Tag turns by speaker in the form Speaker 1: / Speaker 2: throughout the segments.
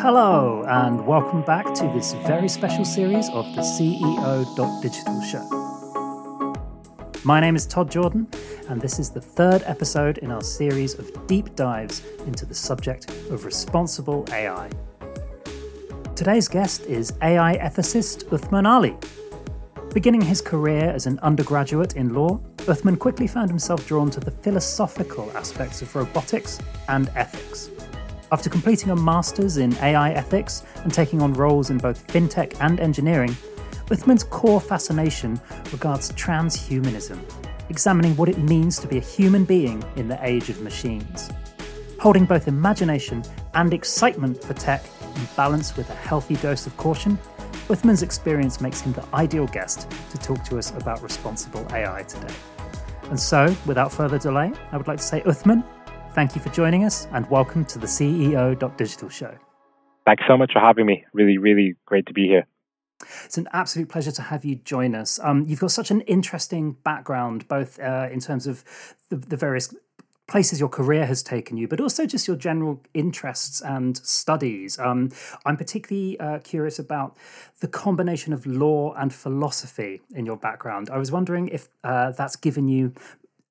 Speaker 1: Hello, and welcome back to this very special series of the CEO.digital show. My name is Todd Jordan, and this is the third episode in our series of deep dives into the subject of responsible AI. Today's guest is AI ethicist Uthman Ali. Beginning his career as an undergraduate in law, Uthman quickly found himself drawn to the philosophical aspects of robotics and ethics. After completing a master's in AI ethics and taking on roles in both fintech and engineering, Uthman's core fascination regards transhumanism, examining what it means to be a human being in the age of machines. Holding both imagination and excitement for tech in balance with a healthy dose of caution, Uthman's experience makes him the ideal guest to talk to us about responsible AI today. And so, without further delay, I would like to say, Uthman, Thank you for joining us and welcome to the CEO.digital show.
Speaker 2: Thanks so much for having me. Really, really great to be here.
Speaker 1: It's an absolute pleasure to have you join us. Um, you've got such an interesting background, both uh, in terms of the, the, various places your career has taken you, but also just your general interests and studies. Um, I'm particularly uh, curious about the combination of law and philosophy in your background. I was wondering if uh, that's given you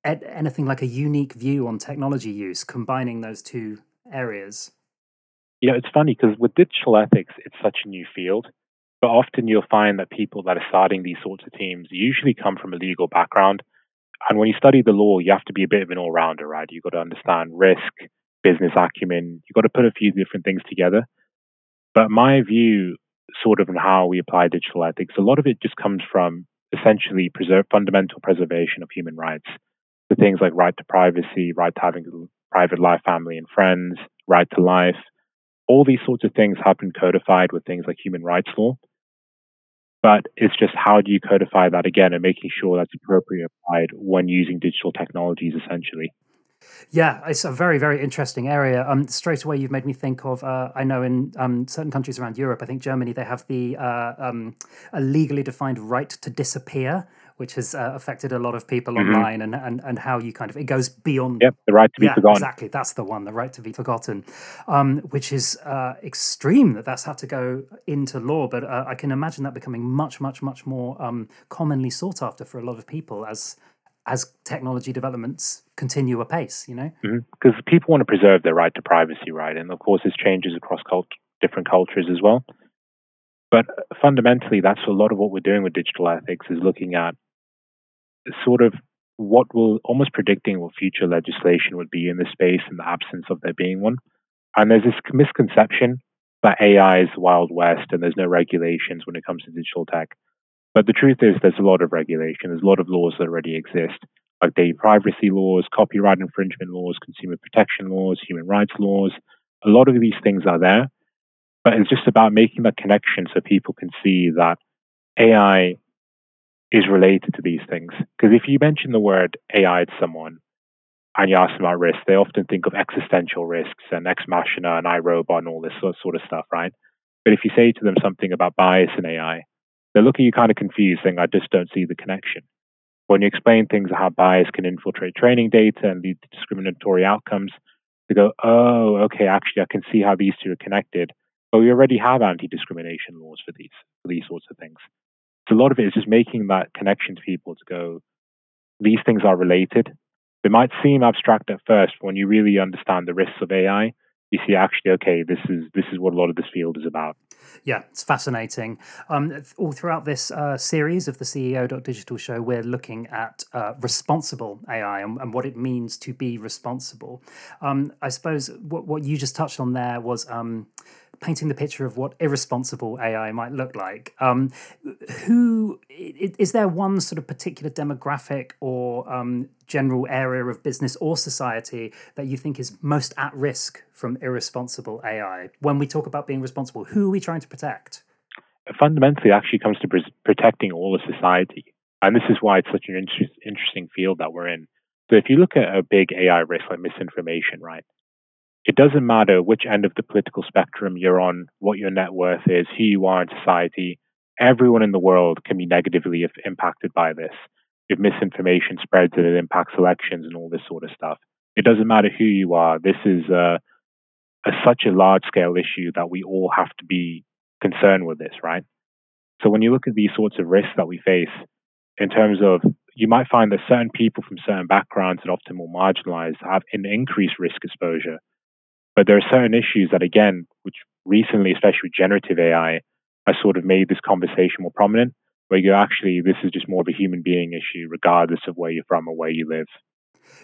Speaker 1: anything like a unique view on technology use, combining those two areas?
Speaker 2: You know, it's funny because with digital ethics, it's such a new field. But often you'll find that people that are starting these sorts of teams usually come from a legal background. And when you study the law, you have to be a bit of an all rounder, right? You've got to understand risk, business acumen, you've got to put a few different things together. But my view, sort of, on how we apply digital ethics, a lot of it just comes from essentially preserve fundamental preservation of human rights the things like right to privacy, right to having private life, family and friends, right to life. All these sorts of things have been codified with things like human rights law. But it's just how do you codify that again and making sure that's appropriately applied when using digital technologies essentially.
Speaker 1: Yeah, it's a very, very interesting area. Um, straight away, you've made me think of. Uh, I know in um, certain countries around Europe, I think Germany, they have the uh, um, a legally defined right to disappear, which has uh, affected a lot of people mm-hmm. online and, and, and how you kind of, it goes beyond.
Speaker 2: Yep, the right to be
Speaker 1: yeah,
Speaker 2: forgotten.
Speaker 1: Exactly, that's the one, the right to be forgotten, um, which is uh, extreme that that's had to go into law. But uh, I can imagine that becoming much, much, much more um, commonly sought after for a lot of people as as technology developments continue apace, you know?
Speaker 2: Because mm-hmm. people want to preserve their right to privacy, right? And of course, this changes across cult- different cultures as well. But fundamentally, that's a lot of what we're doing with digital ethics is looking at sort of what will almost predicting what future legislation would be in this space in the absence of there being one. And there's this misconception that AI is the Wild West and there's no regulations when it comes to digital tech. But the truth is, there's a lot of regulation. There's a lot of laws that already exist, like data privacy laws, copyright infringement laws, consumer protection laws, human rights laws. A lot of these things are there, but it's just about making that connection so people can see that AI is related to these things. Because if you mention the word AI to someone and you ask them about risk, they often think of existential risks and ex machina and iRobot and all this sort of stuff, right? But if you say to them something about bias in AI, they look at you kind of confused, saying, I just don't see the connection. When you explain things how bias can infiltrate training data and lead to discriminatory outcomes, they go, oh, okay, actually, I can see how these two are connected. But we already have anti discrimination laws for these, for these sorts of things. So a lot of it is just making that connection to people to go, these things are related. They might seem abstract at first, but when you really understand the risks of AI, you see actually okay this is this is what a lot of this field is about.
Speaker 1: Yeah it's fascinating. Um, all throughout this uh, series of the ceo.digital show we're looking at uh, responsible ai and, and, what it means to be responsible. Um, i suppose what, what you just touched on there was um, painting the picture of what irresponsible AI might look like. Um, who is there one sort of particular demographic or um, general area of business or society that you think is most at risk from irresponsible AI? When we talk about being responsible, who are we trying to protect?
Speaker 2: Fundamentally, it actually comes to protecting all of society, and this is why it's such an inter- interesting field that we're in. So, if you look at a big AI risk like misinformation, right? It doesn't matter which end of the political spectrum you're on, what your net worth is, who you are in society. Everyone in the world can be negatively impacted by this. If misinformation spreads and it impacts elections and all this sort of stuff, it doesn't matter who you are. This is a, a, such a large scale issue that we all have to be concerned with this, right? So when you look at these sorts of risks that we face, in terms of you might find that certain people from certain backgrounds and often more marginalized have an increased risk exposure. But there are certain issues that, again, which recently, especially with generative AI, has sort of made this conversation more prominent, where you actually, this is just more of a human being issue, regardless of where you're from or where you live.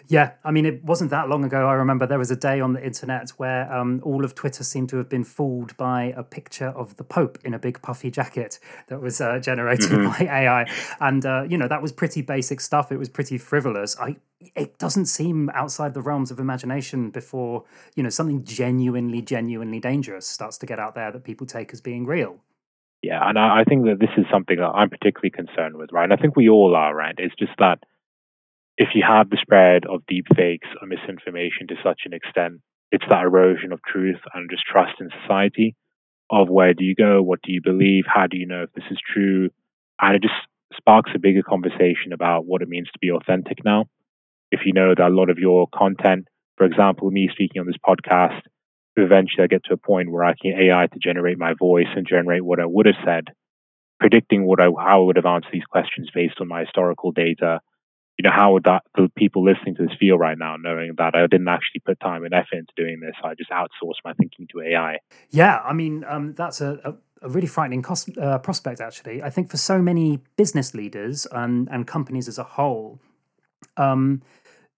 Speaker 1: Yeah, I mean, it wasn't that long ago. I remember there was a day on the internet where um, all of Twitter seemed to have been fooled by a picture of the Pope in a big puffy jacket that was uh, generated mm-hmm. by AI, and uh, you know that was pretty basic stuff. It was pretty frivolous. I it doesn't seem outside the realms of imagination before you know something genuinely, genuinely dangerous starts to get out there that people take as being real.
Speaker 2: Yeah, and I, I think that this is something that I'm particularly concerned with, right? And I think we all are, right? It's just that if you have the spread of deep fakes or misinformation to such an extent, it's that erosion of truth and just trust in society of where do you go, what do you believe, how do you know if this is true, and it just sparks a bigger conversation about what it means to be authentic now. If you know that a lot of your content, for example, me speaking on this podcast, eventually I get to a point where I can AI to generate my voice and generate what I would have said, predicting what I how I would have answered these questions based on my historical data you know, how would that the people listening to this feel right now, knowing that I didn't actually put time and effort into doing this? I just outsourced my thinking to AI.
Speaker 1: Yeah, I mean, um, that's a, a, a, really frightening cost, uh, prospect. Actually, I think for so many business leaders and and companies as a whole. Um,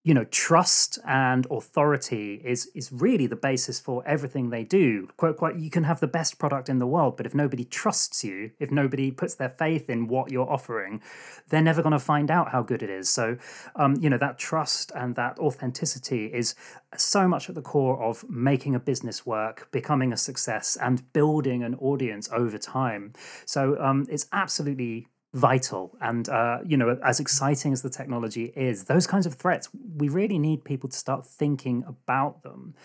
Speaker 1: you know trust and authority is is really the basis for everything they do. Quite quite you can have the best product in the world but if nobody trusts you if nobody puts their faith in what you're offering they're never going to find out how good it is. So um, you know that trust and that authenticity is so much at the core of making a business work becoming a success and building an audience over time. So um, it's absolutely vital. And, uh, you know, as exciting as the technology is, those kinds of threats, we really need people to start thinking about them.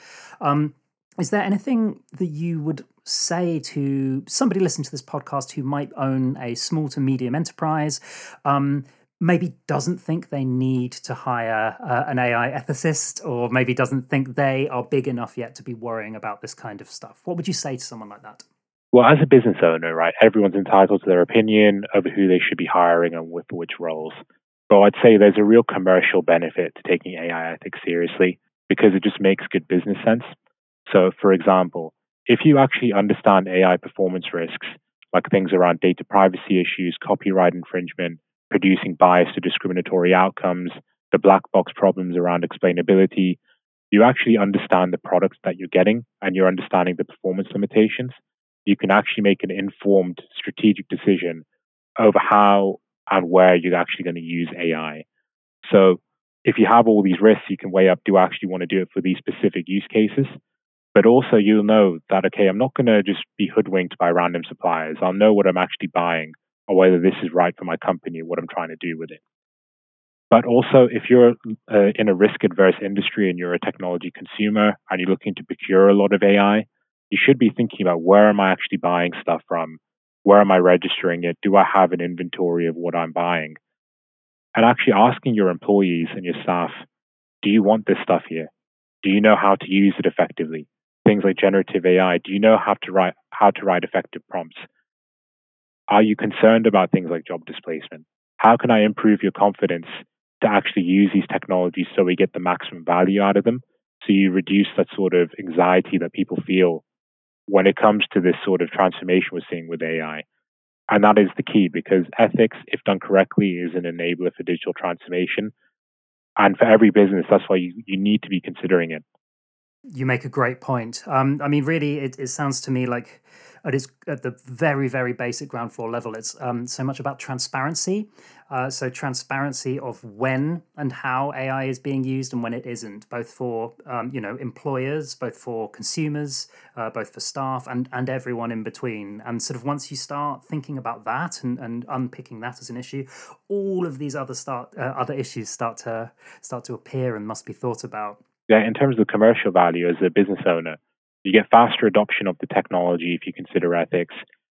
Speaker 1: Um, is there anything that you would say to somebody listening to this podcast who might own a small to medium enterprise? Um, maybe doesn't think they need to hire uh, an AI ethicist, or maybe doesn't think they are big enough yet to be worrying about this kind of stuff. What would you say to someone like that?
Speaker 2: Well, as a business owner, right, everyone's entitled to their opinion over who they should be hiring and with which roles. But I'd say there's a real commercial benefit to taking AI ethics seriously because it just makes good business sense. So, for example, if you actually understand AI performance risks, like things around data privacy issues, copyright infringement, producing biased or discriminatory outcomes, the black box problems around explainability, you actually understand the products that you're getting and you're understanding the performance limitations you can actually make an informed strategic decision over how and where you're actually going to use AI. So if you have all these risks, you can weigh up do I actually want to do it for these specific use cases? But also you'll know that, okay, I'm not going to just be hoodwinked by random suppliers. I'll know what I'm actually buying or whether this is right for my company, or what I'm trying to do with it. But also, if you're uh, in a risk adverse industry and you're a technology consumer and you're looking to procure a lot of AI, you should be thinking about where am I actually buying stuff from? Where am I registering it? Do I have an inventory of what I'm buying? And actually asking your employees and your staff, do you want this stuff here? Do you know how to use it effectively? Things like generative AI, do you know how to write how to write effective prompts? Are you concerned about things like job displacement? How can I improve your confidence to actually use these technologies so we get the maximum value out of them? So you reduce that sort of anxiety that people feel when it comes to this sort of transformation we're seeing with AI. And that is the key because ethics, if done correctly, is an enabler for digital transformation. And for every business, that's why you, you need to be considering it.
Speaker 1: You make a great point. Um, I mean, really, it, it sounds to me like at its at the very very basic ground floor level, it's um, so much about transparency. Uh, so transparency of when and how AI is being used and when it isn't, both for um, you know employers, both for consumers, uh, both for staff, and and everyone in between. And sort of once you start thinking about that and, and unpicking that as an issue, all of these other start uh, other issues start to start to appear and must be thought about.
Speaker 2: Yeah, in terms of commercial value as a business owner, you get faster adoption of the technology if you consider ethics.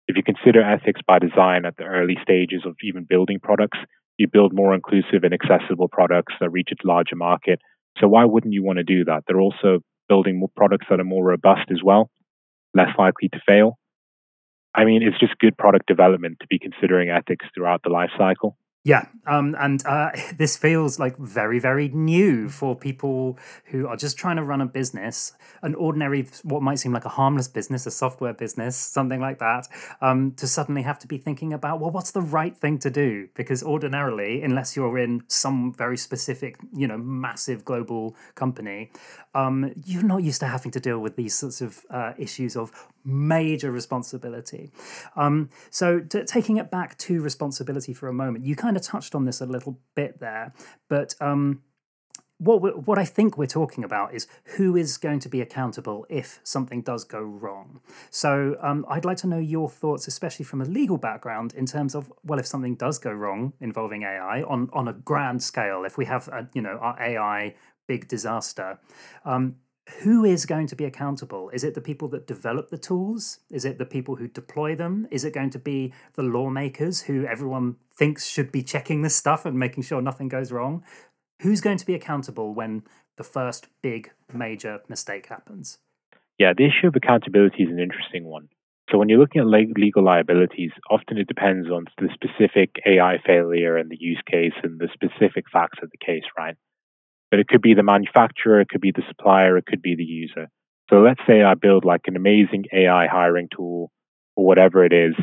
Speaker 2: If you consider ethics by design at the early stages of even building products, you build more inclusive and accessible products that reach a larger market. So why wouldn't you want to do that? They're also building more products that are more robust as well, less likely to fail. I mean, it's just good product development to be considering ethics throughout the life cycle.
Speaker 1: Yeah, um, and uh, this feels like very, very new for people who are just trying to run a business, an ordinary, what might seem like a harmless business, a software business, something like that, um, to suddenly have to be thinking about, well, what's the right thing to do? Because ordinarily, unless you're in some very specific, you know, massive global company, um, you're not used to having to deal with these sorts of uh, issues of major responsibility. Um, so, to, taking it back to responsibility for a moment, you kind of touched on this a little bit there, but um, what what I think we're talking about is who is going to be accountable if something does go wrong. So um, I'd like to know your thoughts, especially from a legal background, in terms of well, if something does go wrong involving AI on on a grand scale, if we have a, you know our AI big disaster. Um, who is going to be accountable? Is it the people that develop the tools? Is it the people who deploy them? Is it going to be the lawmakers who everyone thinks should be checking this stuff and making sure nothing goes wrong? Who's going to be accountable when the first big major mistake happens?
Speaker 2: Yeah, the issue of accountability is an interesting one. So when you're looking at legal liabilities, often it depends on the specific AI failure and the use case and the specific facts of the case, right? But it could be the manufacturer, it could be the supplier, it could be the user. So let's say I build like an amazing AI hiring tool or whatever it is,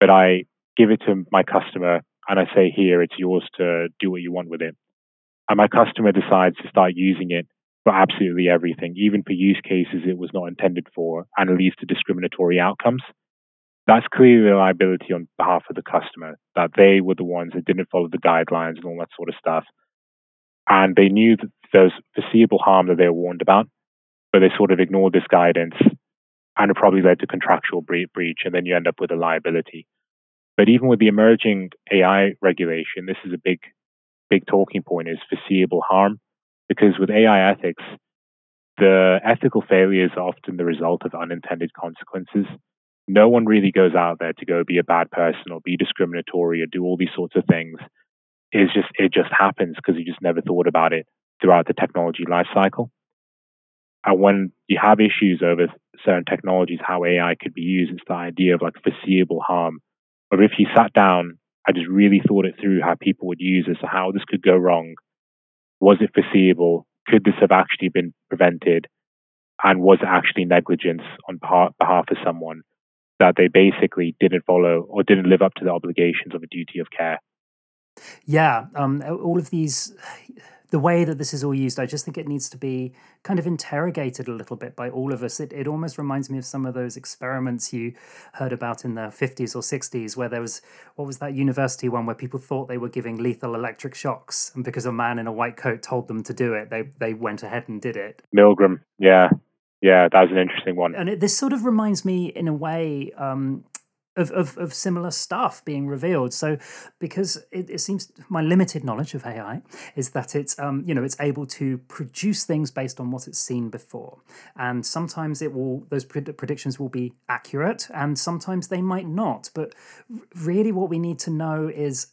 Speaker 2: but I give it to my customer and I say, here, it's yours to do what you want with it. And my customer decides to start using it for absolutely everything, even for use cases it was not intended for, and it leads to discriminatory outcomes. That's clearly a liability on behalf of the customer, that they were the ones that didn't follow the guidelines and all that sort of stuff and they knew that there was foreseeable harm that they were warned about, but they sort of ignored this guidance, and it probably led to contractual breach, and then you end up with a liability. But even with the emerging AI regulation, this is a big, big talking point: is foreseeable harm, because with AI ethics, the ethical failures often the result of unintended consequences. No one really goes out there to go be a bad person or be discriminatory or do all these sorts of things is just it just happens because you just never thought about it throughout the technology life cycle. And when you have issues over certain technologies, how AI could be used, it's the idea of like foreseeable harm. Or if you sat down, I just really thought it through how people would use this, how this could go wrong. Was it foreseeable? Could this have actually been prevented? And was it actually negligence on behalf of someone that they basically didn't follow or didn't live up to the obligations of a duty of care?
Speaker 1: Yeah, um, all of these, the way that this is all used, I just think it needs to be kind of interrogated a little bit by all of us. It, it almost reminds me of some of those experiments you heard about in the 50s or 60s, where there was, what was that university one where people thought they were giving lethal electric shocks. And because a man in a white coat told them to do it, they, they went ahead and did it.
Speaker 2: Milgram, yeah. Yeah, that was an interesting one.
Speaker 1: And it, this sort of reminds me, in a way, um, of, of, of similar stuff being revealed. So, because it, it, seems my limited knowledge of AI is that it's um, you know it's able to produce things based on what it's seen before, and sometimes it will those pred- predictions will be accurate, and sometimes they might not. But really, what we need to know is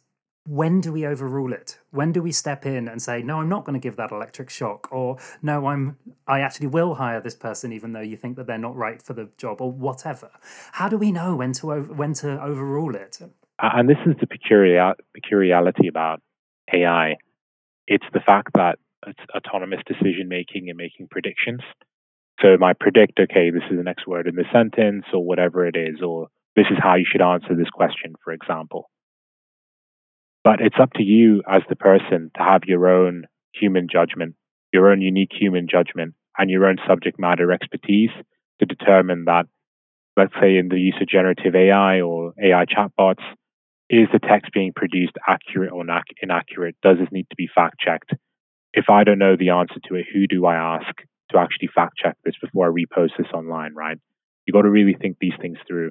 Speaker 1: when do we overrule it? When do we step in and say no i'm not going to give that electric shock or no i'm i actually will hire this person even though you think that they're not right for the job or whatever? How do we know when to when to overrule it?
Speaker 2: And this is the peculiarity about ai it's the fact that it's autonomous decision making and making predictions. So might predict okay this is the next word in the sentence or whatever it is or this is how you should answer this question for example but it's up to you as the person to have your own human judgment, your own unique human judgment, and your own subject matter expertise to determine that, let's say, in the use of generative AI or AI chatbots, is the text being produced accurate or inaccurate? Does this need to be fact checked? If I don't know the answer to it, who do I ask to actually fact check this before I repost this online, right? You've got to really think these things through.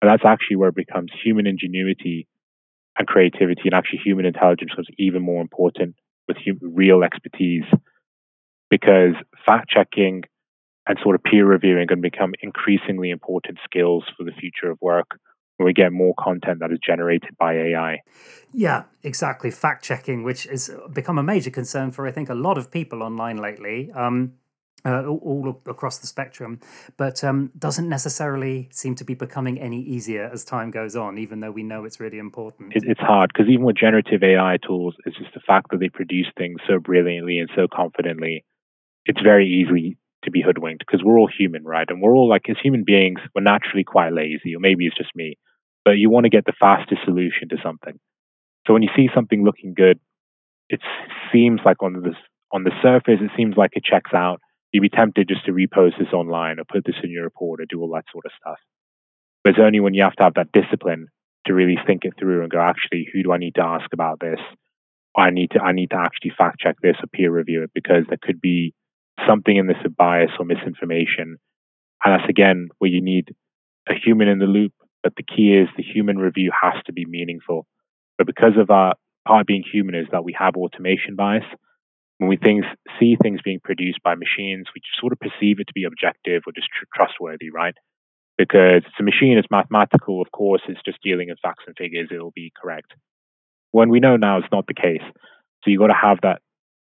Speaker 2: And that's actually where it becomes human ingenuity and creativity and actually human intelligence becomes even more important with real expertise because fact checking and sort of peer reviewing are going to become increasingly important skills for the future of work when we get more content that is generated by AI.
Speaker 1: Yeah, exactly. Fact checking, which has become a major concern for, I think, a lot of people online lately. Um, uh, all, across the spectrum, but um, doesn't necessarily seem to be becoming any easier as time goes on, even though we know it's really important.
Speaker 2: It, it's hard because even with generative AI tools, it's just the fact that they produce things so brilliantly and so confidently. It's very easy to be hoodwinked because we're all human, right? And we're all like, as human beings, we're naturally quite lazy, or maybe it's just me, but you want to get the fastest solution to something. So when you see something looking good, it seems like on the on the surface, it seems like it checks out you'd be tempted just to repost this online or put this in your report or do all that sort of stuff. But it's only when you have to have that discipline to really think it through and go, actually, who do I need to ask about this? I need to I need to actually fact check this or peer review it because there could be something in this of bias or misinformation. And that's again where you need a human in the loop. But the key is the human review has to be meaningful. But because of our part being human is that we have automation bias, when we things, see things being produced by machines, we sort of perceive it to be objective or just tr- trustworthy, right? Because it's a machine, it's mathematical, of course, it's just dealing in facts and figures, it'll be correct. When we know now it's not the case. So you've got to have that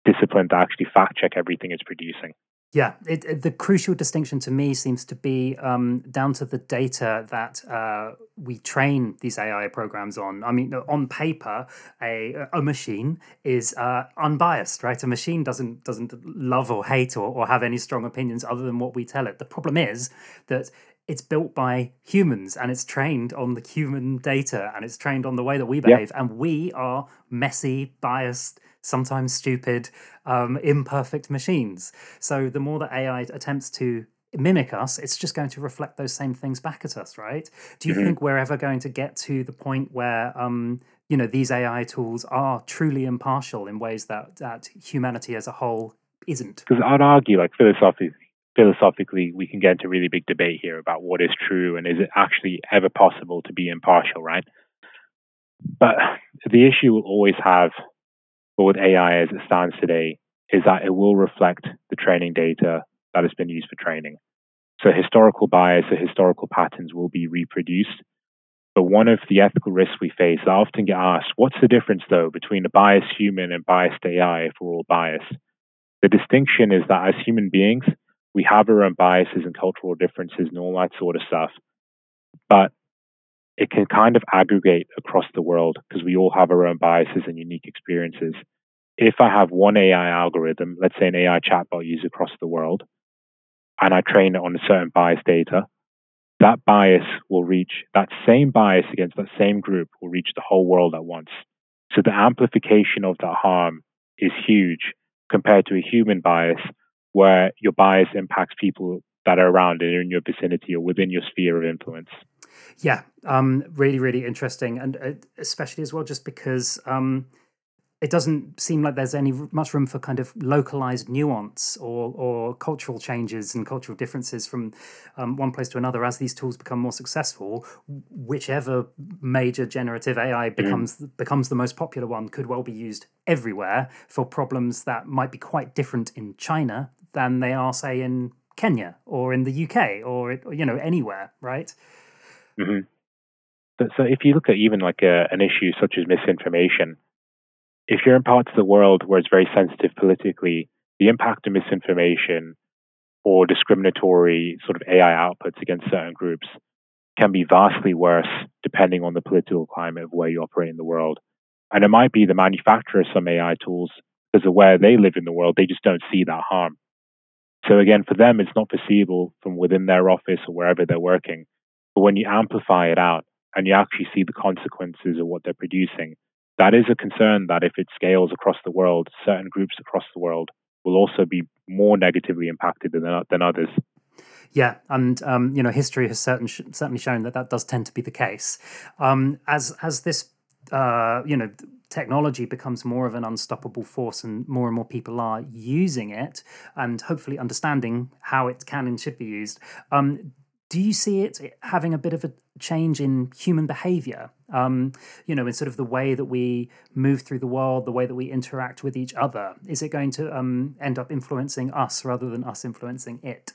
Speaker 2: discipline to actually fact check everything it's producing.
Speaker 1: Yeah, it, it, the crucial distinction to me seems to be um, down to the data that uh, we train these AI programs on. I mean, on paper, a a machine is uh, unbiased, right? A machine doesn't doesn't love or hate or, or have any strong opinions other than what we tell it. The problem is that it's built by humans and it's trained on the human data and it's trained on the way that we behave, and we are messy, biased sometimes stupid, um, imperfect machines. So the more that AI attempts to mimic us, it's just going to reflect those same things back at us, right? Do you mm-hmm. think we're ever going to get to the point where um, you know these AI tools are truly impartial in ways that that humanity as a whole isn't?
Speaker 2: Because I'd argue, like philosophically, philosophically, we can get into a really big debate here about what is true and is it actually ever possible to be impartial, right? But the issue will always have but with AI as it stands today, is that it will reflect the training data that has been used for training. So historical bias or historical patterns will be reproduced. But one of the ethical risks we face, I often get asked, what's the difference though between a biased human and biased AI if we're all biased? The distinction is that as human beings, we have our own biases and cultural differences and all that sort of stuff. But it can kind of aggregate across the world because we all have our own biases and unique experiences. If I have one AI algorithm, let's say an AI chatbot used across the world, and I train it on a certain bias data, that bias will reach that same bias against that same group will reach the whole world at once. So the amplification of that harm is huge compared to a human bias where your bias impacts people that are around and in your vicinity or within your sphere of influence.
Speaker 1: Yeah, um, really, really interesting, and uh, especially as well, just because um, it doesn't seem like there's any much room for kind of localized nuance or or cultural changes and cultural differences from um, one place to another as these tools become more successful. Whichever major generative AI mm. becomes mm. becomes the most popular one could well be used everywhere for problems that might be quite different in China than they are, say, in Kenya or in the UK or you know anywhere, right?
Speaker 2: Mm-hmm. So, so if you look at even like a, an issue such as misinformation, if you're in parts of the world where it's very sensitive politically, the impact of misinformation or discriminatory sort of AI outputs against certain groups can be vastly worse depending on the political climate of where you operate in the world. And it might be the manufacturer of some AI tools, because of where they live in the world, they just don't see that harm. So again, for them, it's not foreseeable from within their office or wherever they're working. But when you amplify it out and you actually see the consequences of what they're producing, that is a concern that if it scales across the world, certain groups across the world will also be more negatively impacted than, than others.
Speaker 1: Yeah, and um, you know, history has certain, certainly shown that that does tend to be the case. Um, as as this uh, you know technology becomes more of an unstoppable force and more and more people are using it and hopefully understanding how it can and should be used um, do you see it having a bit of a change in human behavior um, you know in sort of the way that we move through the world the way that we interact with each other? Is it going to um, end up influencing us rather than us influencing it?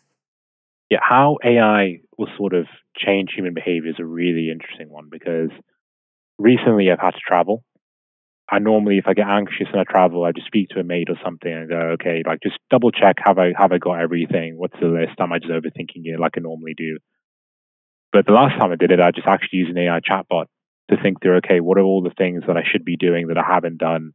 Speaker 2: Yeah how ai will sort of change human behavior is a really interesting one because recently i've had to travel I normally, if I get anxious and I travel, I just speak to a mate or something and go, okay, like just double check have I have I got everything? What's the list? Am I just overthinking it like I normally do? But the last time I did it, I just actually used an AI chatbot to think through, okay, what are all the things that I should be doing that I haven't done?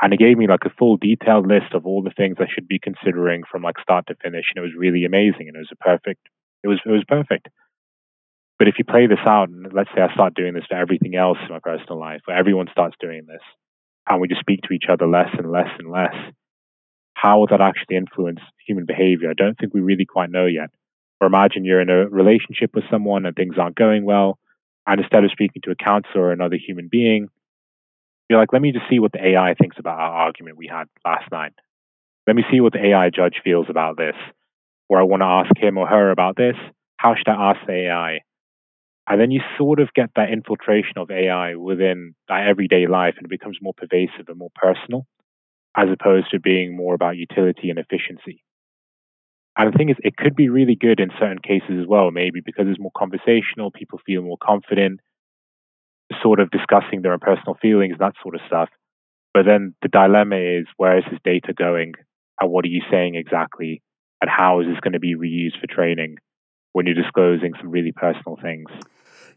Speaker 2: And it gave me like a full detailed list of all the things I should be considering from like start to finish. And it was really amazing. And it was a perfect, it was, it was perfect. But if you play this out, and let's say I start doing this for everything else in my personal life, where everyone starts doing this, and we just speak to each other less and less and less, how will that actually influence human behavior? I don't think we really quite know yet. Or imagine you're in a relationship with someone and things aren't going well, and instead of speaking to a counselor or another human being, you're like, let me just see what the AI thinks about our argument we had last night. Let me see what the AI judge feels about this. Or I want to ask him or her about this. How should I ask the AI? And then you sort of get that infiltration of AI within that everyday life and it becomes more pervasive and more personal, as opposed to being more about utility and efficiency. And the thing is, it could be really good in certain cases as well, maybe because it's more conversational, people feel more confident, sort of discussing their own personal feelings, that sort of stuff. But then the dilemma is where is this data going? And what are you saying exactly? And how is this going to be reused for training when you're disclosing some really personal things?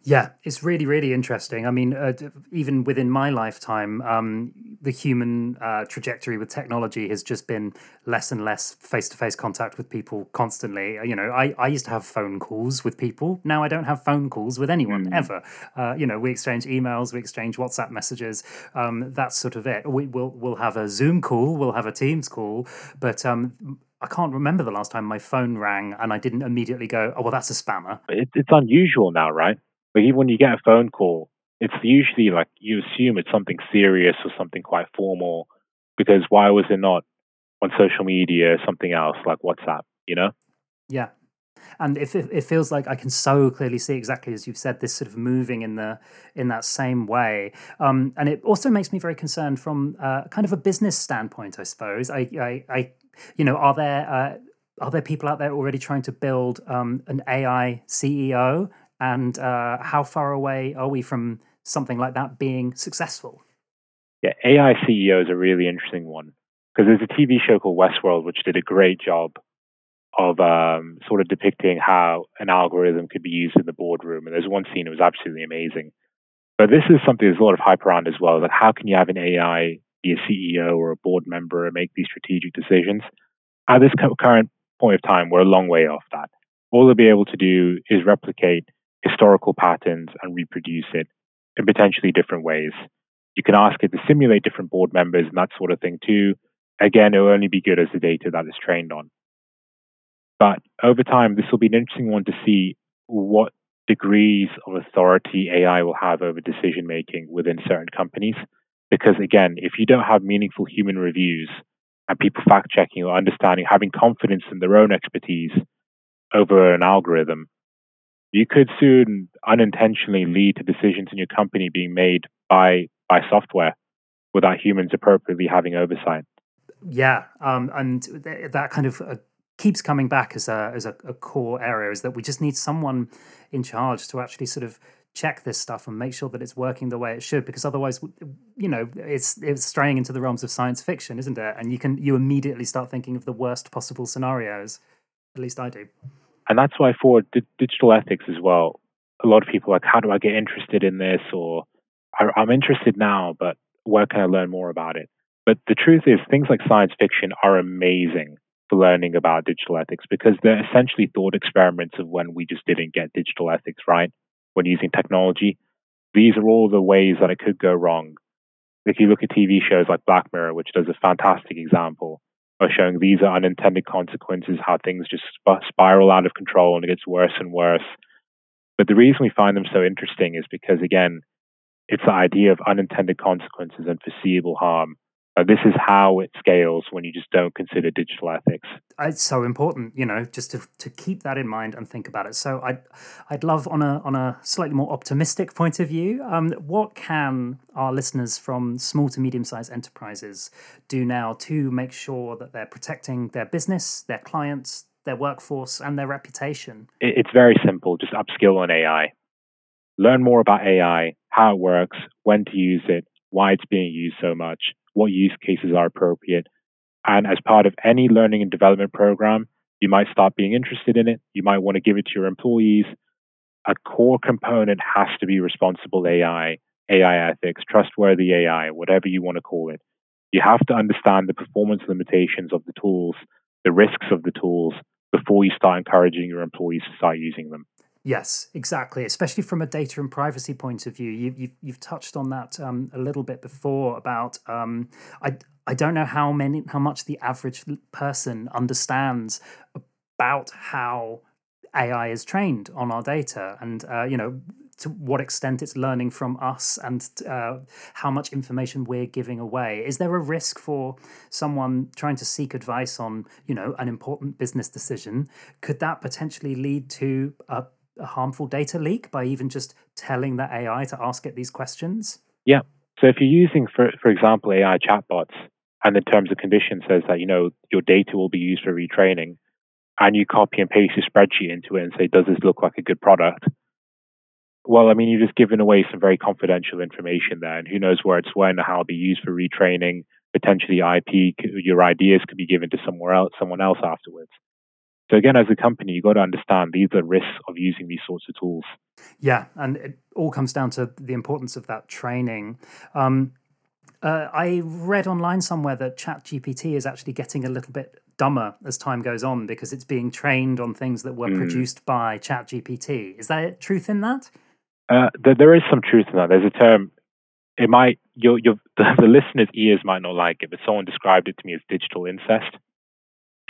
Speaker 1: Yeah, it's really, really interesting. I mean, uh, even within my lifetime, um, the human uh, trajectory with technology has just been less and less face to face contact with people constantly. You know, I, I used to have phone calls with people. Now I don't have phone calls with anyone mm. ever. Uh, you know, we exchange emails, we exchange WhatsApp messages. Um, that's sort of it. We, will we'll have a Zoom call, we'll have a Teams call, but um, I can't remember the last time my phone rang and I didn't immediately go, oh, well, that's a spammer.
Speaker 2: It, it's unusual now, right? Like even when you get a phone call, it's usually like you assume it's something serious or something quite formal because why was it not on social media something else like WhatsApp, you know?
Speaker 1: Yeah. And if it, it, feels like I can so clearly see exactly as you've said this sort of moving in the in that same way, um, and it also makes me very concerned from uh, kind of a business standpoint, I suppose. I, I, I you know, are there uh, are there people out there already trying to build um, an AI CEO and uh, how far away are we from something like that being successful?
Speaker 2: Yeah, AI CEO is a really interesting one because there's a TV show called Westworld which did a great job of um, sort of depicting how an algorithm could be used in the boardroom. And there's one scene that was absolutely amazing. But this is something there's a lot of hype around as well. Like, how can you have an AI be a CEO or a board member and make these strategic decisions? At this current point of time, we're a long way off that. All they'll be able to do is replicate historical patterns and reproduce it in potentially different ways. You can ask it to simulate different board members and that sort of thing too. Again, it will only be good as the data that is trained on. But over time, this will be an interesting one to see what degrees of authority AI will have over decision making within certain companies. Because again, if you don't have meaningful human reviews and people fact checking or understanding, having confidence in their own expertise over an algorithm, you could soon unintentionally lead to decisions in your company being made by by software without humans appropriately having oversight.
Speaker 1: Yeah, um, and th- that kind of uh, keeps coming back as a as a, a, core area is that we just need someone in charge to actually sort of check this stuff and make sure that it's working the way it should because otherwise you know it's it's straying into the realms of science fiction isn't it? And you can you immediately start thinking of the worst possible scenarios. At least i do
Speaker 2: and that's why for di- digital ethics as well, a lot of people are like, how do I get interested in this? Or I'm interested now, but where can I learn more about it? But the truth is, things like science fiction are amazing for learning about digital ethics because they're essentially thought experiments of when we just didn't get digital ethics right when using technology. These are all the ways that it could go wrong. If you look at TV shows like Black Mirror, which does a fantastic example, are showing these are unintended consequences, how things just spiral out of control and it gets worse and worse. But the reason we find them so interesting is because, again, it's the idea of unintended consequences and foreseeable harm. This is how it scales when you just don't consider digital ethics.
Speaker 1: It's so important, you know, just to, to keep that in mind and think about it. So I'd I'd love on a on a slightly more optimistic point of view, um, what can our listeners from small to medium sized enterprises do now to make sure that they're protecting their business, their clients, their workforce, and their reputation?
Speaker 2: It's very simple. Just upskill on AI. Learn more about AI, how it works, when to use it, why it's being used so much, what use cases are appropriate. And as part of any learning and development program, you might start being interested in it. You might want to give it to your employees. A core component has to be responsible AI, AI ethics, trustworthy AI, whatever you want to call it. You have to understand the performance limitations of the tools, the risks of the tools, before you start encouraging your employees to start using them.
Speaker 1: Yes, exactly. Especially from a data and privacy point of view, you, have you've, you've touched on that um, a little bit before. About um, I I don't know how many how much the average person understands about how AI is trained on our data, and uh, you know to what extent it's learning from us and uh, how much information we're giving away. Is there a risk for someone trying to seek advice on, you know, an important business decision? Could that potentially lead to a, a harmful data leak by even just telling the AI to ask it these questions?
Speaker 2: Yeah. So if you're using, for for example, AI chatbots, and the terms and conditions says that you know your data will be used for retraining, and you copy and paste your spreadsheet into it and say, does this look like a good product? Well, I mean, you've just given away some very confidential information there, and who knows where it's when, or how it'll be used for retraining. Potentially, IP, your ideas could be given to somewhere else, someone else afterwards. So again, as a company, you've got to understand these are risks of using these sorts of tools.
Speaker 1: Yeah, and it all comes down to the importance of that training. Um, uh, I read online somewhere that ChatGPT is actually getting a little bit dumber as time goes on because it's being trained on things that were mm. produced by ChatGPT. Is there truth in that?
Speaker 2: Uh, there, there is some truth in that. There's a term. It might your your the, the listener's ears might not like it, but someone described it to me as digital incest.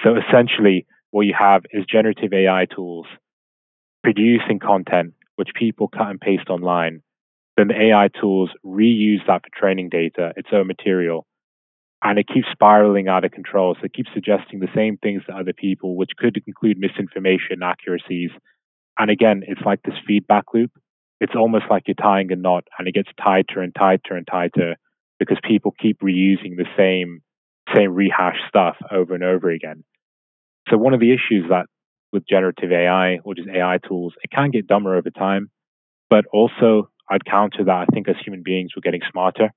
Speaker 2: So essentially, what you have is generative AI tools producing content which people cut and paste online. Then the AI tools reuse that for training data, its own material, and it keeps spiraling out of control. So it keeps suggesting the same things to other people, which could include misinformation, accuracies. And again, it's like this feedback loop it's almost like you're tying a knot and it gets tighter and tighter and tighter because people keep reusing the same same rehash stuff over and over again. So one of the issues that with generative AI or just AI tools, it can get dumber over time. But also I'd counter that I think as human beings we're getting smarter.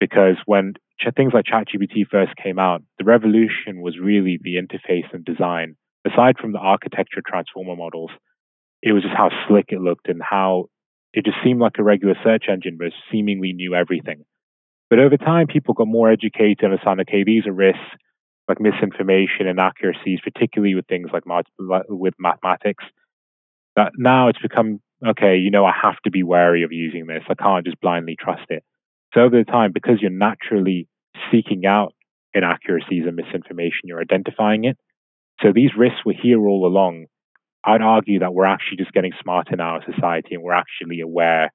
Speaker 2: Because when things like ChatGPT first came out, the revolution was really the interface and design. Aside from the architecture transformer models, it was just how slick it looked and how it just seemed like a regular search engine, but seemingly knew everything. But over time, people got more educated and understand, okay, these are risks like misinformation, and inaccuracies, particularly with things like with mathematics. That now it's become okay. You know, I have to be wary of using this. I can't just blindly trust it. So over the time, because you're naturally seeking out inaccuracies and misinformation, you're identifying it. So these risks were here all along. I'd argue that we're actually just getting smarter in our society and we're actually aware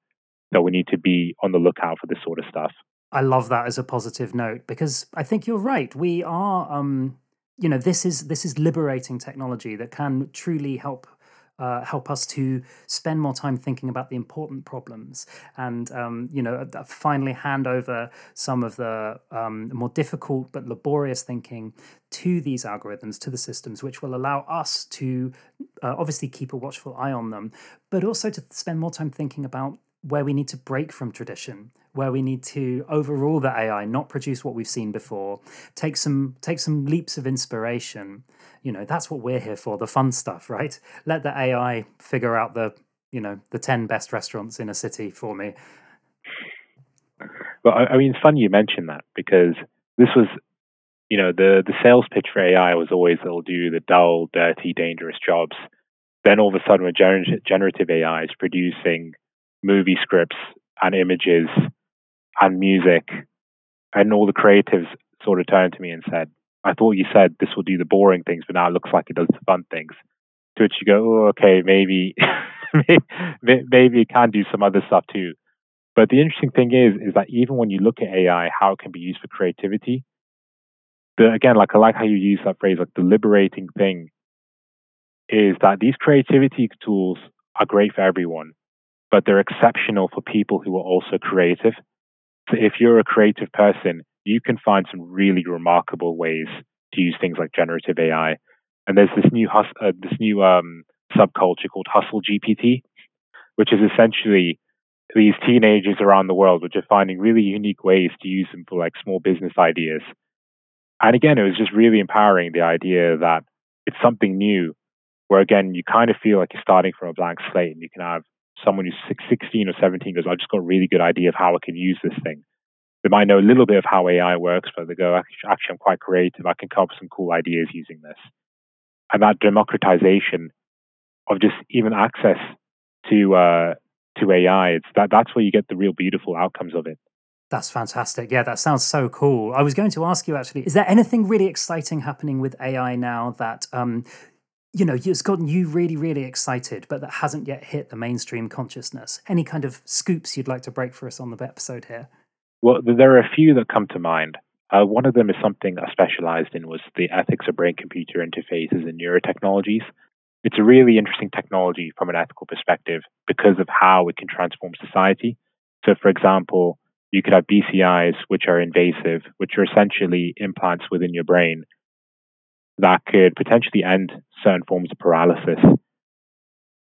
Speaker 2: that we need to be on the lookout for this sort of stuff.
Speaker 1: I love that as a positive note because I think you're right. We are, um, you know, this is this is liberating technology that can truly help uh, help us to spend more time thinking about the important problems and um, you know finally hand over some of the um, more difficult but laborious thinking to these algorithms to the systems which will allow us to uh, obviously keep a watchful eye on them but also to spend more time thinking about where we need to break from tradition where we need to overrule the AI, not produce what we've seen before, take some take some leaps of inspiration. You know, that's what we're here for, the fun stuff, right? Let the AI figure out the, you know, the 10 best restaurants in a city for me.
Speaker 2: Well, I mean, it's funny you mentioned that because this was, you know, the the sales pitch for AI was always they'll do the dull, dirty, dangerous jobs. Then all of a sudden, when generative AI is producing movie scripts and images and music, and all the creatives sort of turned to me and said, I thought you said this will do the boring things, but now it looks like it does the fun things. To which you go, oh, okay, maybe, maybe it can do some other stuff too. But the interesting thing is, is that even when you look at AI, how it can be used for creativity, the, again, like I like how you use that phrase, like the liberating thing is that these creativity tools are great for everyone, but they're exceptional for people who are also creative. So if you're a creative person, you can find some really remarkable ways to use things like generative AI. And there's this new hus- uh, this new um, subculture called Hustle GPT, which is essentially these teenagers around the world, which are finding really unique ways to use them for like small business ideas. And again, it was just really empowering the idea that it's something new, where again, you kind of feel like you're starting from a blank slate and you can have someone who's 16 or 17 goes, I just got a really good idea of how I can use this thing. They might know a little bit of how AI works, but they go, actually, I'm quite creative. I can come up with some cool ideas using this. And that democratization of just even access to uh, to AI, it's that that's where you get the real beautiful outcomes of it.
Speaker 1: That's fantastic. Yeah, that sounds so cool. I was going to ask you actually, is there anything really exciting happening with AI now that um, you know, it's gotten you really, really excited, but that hasn't yet hit the mainstream consciousness? Any kind of scoops you'd like to break for us on the episode here?
Speaker 2: Well, there are a few that come to mind. Uh, one of them is something I specialized in was the ethics of brain-computer interfaces and neurotechnologies. It's a really interesting technology from an ethical perspective because of how it can transform society. So, for example, you could have BCIs, which are invasive, which are essentially implants within your brain that could potentially end certain forms of paralysis.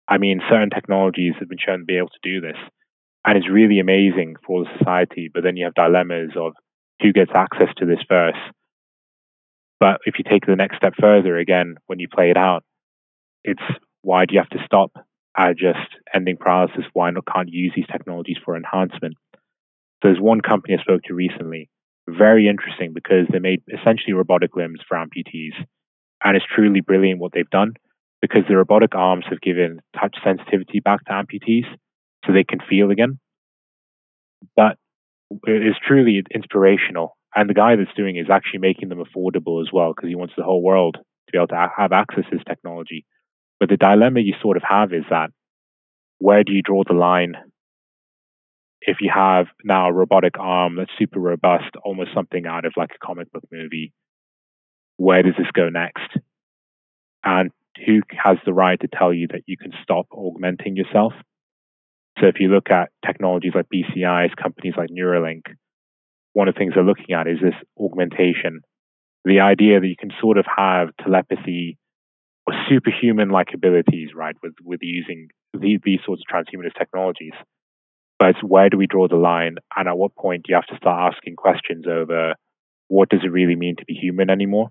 Speaker 2: I mean, certain technologies have been shown to be able to do this, and it's really amazing for the society. But then you have dilemmas of who gets access to this first. But if you take the next step further, again, when you play it out, it's why do you have to stop at just ending paralysis? Why not can't you use these technologies for enhancement? So there's one company I spoke to recently, very interesting because they made essentially robotic limbs for amputees and it's truly brilliant what they've done because the robotic arms have given touch sensitivity back to amputees so they can feel again. But it is truly inspirational. And the guy that's doing it is actually making them affordable as well because he wants the whole world to be able to have access to this technology. But the dilemma you sort of have is that where do you draw the line if you have now a robotic arm that's super robust, almost something out of like a comic book movie, where does this go next? And who has the right to tell you that you can stop augmenting yourself? So if you look at technologies like BCIs, companies like Neuralink, one of the things they're looking at is this augmentation. The idea that you can sort of have telepathy or superhuman like abilities, right, with, with using these, these sorts of transhumanist technologies. But where do we draw the line? And at what point do you have to start asking questions over what does it really mean to be human anymore?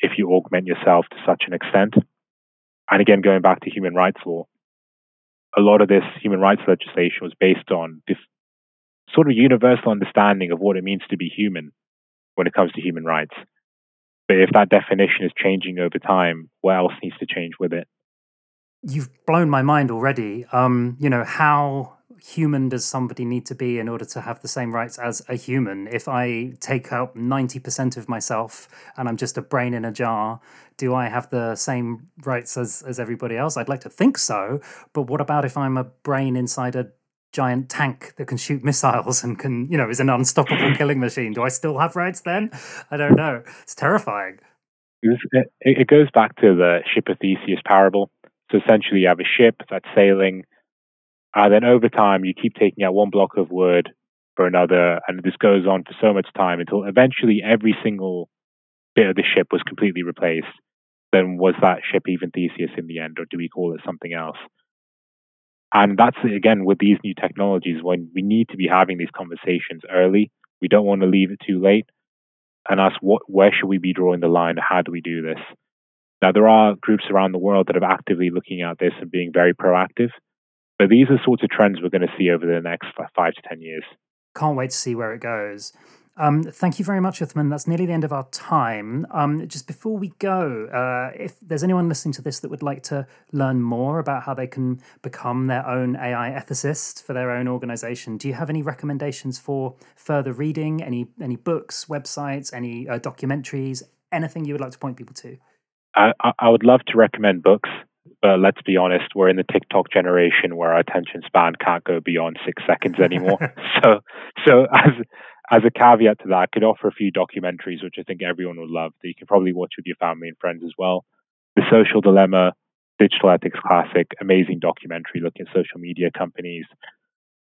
Speaker 2: If you augment yourself to such an extent. And again, going back to human rights law, a lot of this human rights legislation was based on this sort of universal understanding of what it means to be human when it comes to human rights. But if that definition is changing over time, what else needs to change with it?
Speaker 1: You've blown my mind already. Um, you know, how human does somebody need to be in order to have the same rights as a human? If I take out 90% of myself and I'm just a brain in a jar, do I have the same rights as, as everybody else? I'd like to think so. But what about if I'm a brain inside a giant tank that can shoot missiles and can, you know, is an unstoppable killing machine? Do I still have rights then? I don't know. It's terrifying.
Speaker 2: It goes back to the ship of Theseus parable. So essentially, you have a ship that's sailing and then over time, you keep taking out one block of wood for another, and this goes on for so much time until eventually every single bit of the ship was completely replaced. Then was that ship even Theseus in the end, or do we call it something else? And that's again with these new technologies when we need to be having these conversations early. We don't want to leave it too late and ask what where should we be drawing the line? How do we do this? Now there are groups around the world that are actively looking at this and being very proactive. But these are sorts of trends we're going to see over the next five to 10 years.
Speaker 1: Can't wait to see where it goes. Um, thank you very much, Uthman. That's nearly the end of our time. Um, just before we go, uh, if there's anyone listening to this that would like to learn more about how they can become their own AI ethicist for their own organization, do you have any recommendations for further reading? Any any books, websites, any uh, documentaries, anything you would like to point people to?
Speaker 2: I, I would love to recommend books. But let's be honest, we're in the TikTok generation where our attention span can't go beyond six seconds anymore. so, so as as a caveat to that, I could offer a few documentaries which I think everyone would love that you can probably watch with your family and friends as well. The Social Dilemma, Digital Ethics Classic, amazing documentary looking at social media companies.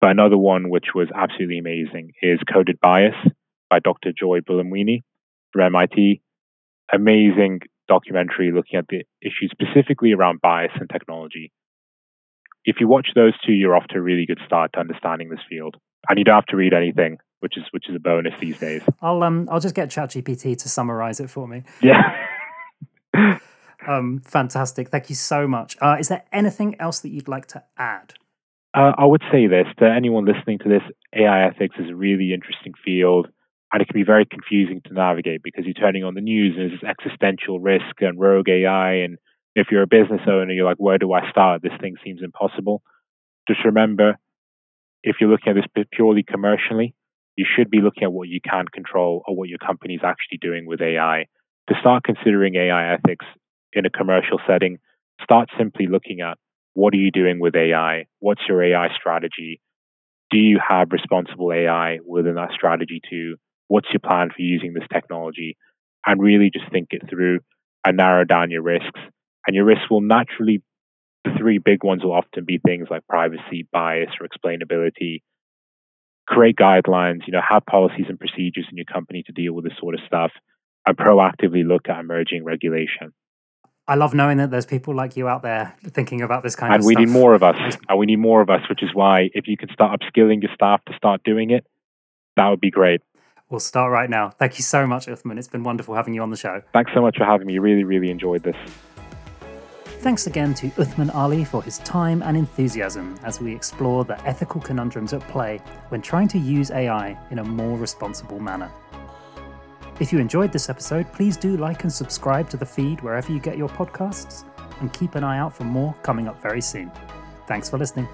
Speaker 2: But another one which was absolutely amazing is Coded Bias by Dr. Joy Buolamwini from MIT. Amazing documentary looking at the issues specifically around bias and technology. if you watch those two, you're off to a really good start to understanding this field. And you don't have to read anything, which is which is a bonus these days.
Speaker 1: I'll um I'll just get ChatGPT to summarize it for me.
Speaker 2: Yeah.
Speaker 1: um, fantastic. Thank you so much. Uh, is there anything else that you'd like to add?
Speaker 2: Uh, I would say this to anyone listening to this: AI ethics is a really interesting field, and it can be very confusing to navigate because you're turning on the news and there's existential risk and rogue AI. And if you're a business owner, you're like, where do I start? This thing seems impossible. Just remember, if you're looking at this purely commercially, you should be looking at what you can control or what your company is actually doing with AI. To start considering AI ethics in a commercial setting, start simply looking at what are you doing with AI? What's your AI strategy? Do you have responsible AI within that strategy too? What's your plan for using this technology? And really just think it through and narrow down your risks. And your risks will naturally, the three big ones will often be things like privacy, bias, or explainability. Create guidelines, you know, have policies and procedures in your company to deal with this sort of stuff and proactively look at emerging regulation.
Speaker 1: I love knowing that there's people like you out there thinking about this kind
Speaker 2: and
Speaker 1: of stuff.
Speaker 2: And we need more of us. And we need more of us, which is why if you can start upskilling your staff to start doing it, that would be great.
Speaker 1: We'll start right now. Thank you so much, Uthman. It's been wonderful having you on the show.
Speaker 2: Thanks so much for having me. Really, really enjoyed this.
Speaker 1: Thanks again to Uthman Ali for his time and enthusiasm as we explore the ethical conundrums at play when trying to use AI in a more responsible manner. If you enjoyed this episode, please do like and subscribe to the feed wherever you get your podcasts, and keep an eye out for more coming up very soon. Thanks for listening.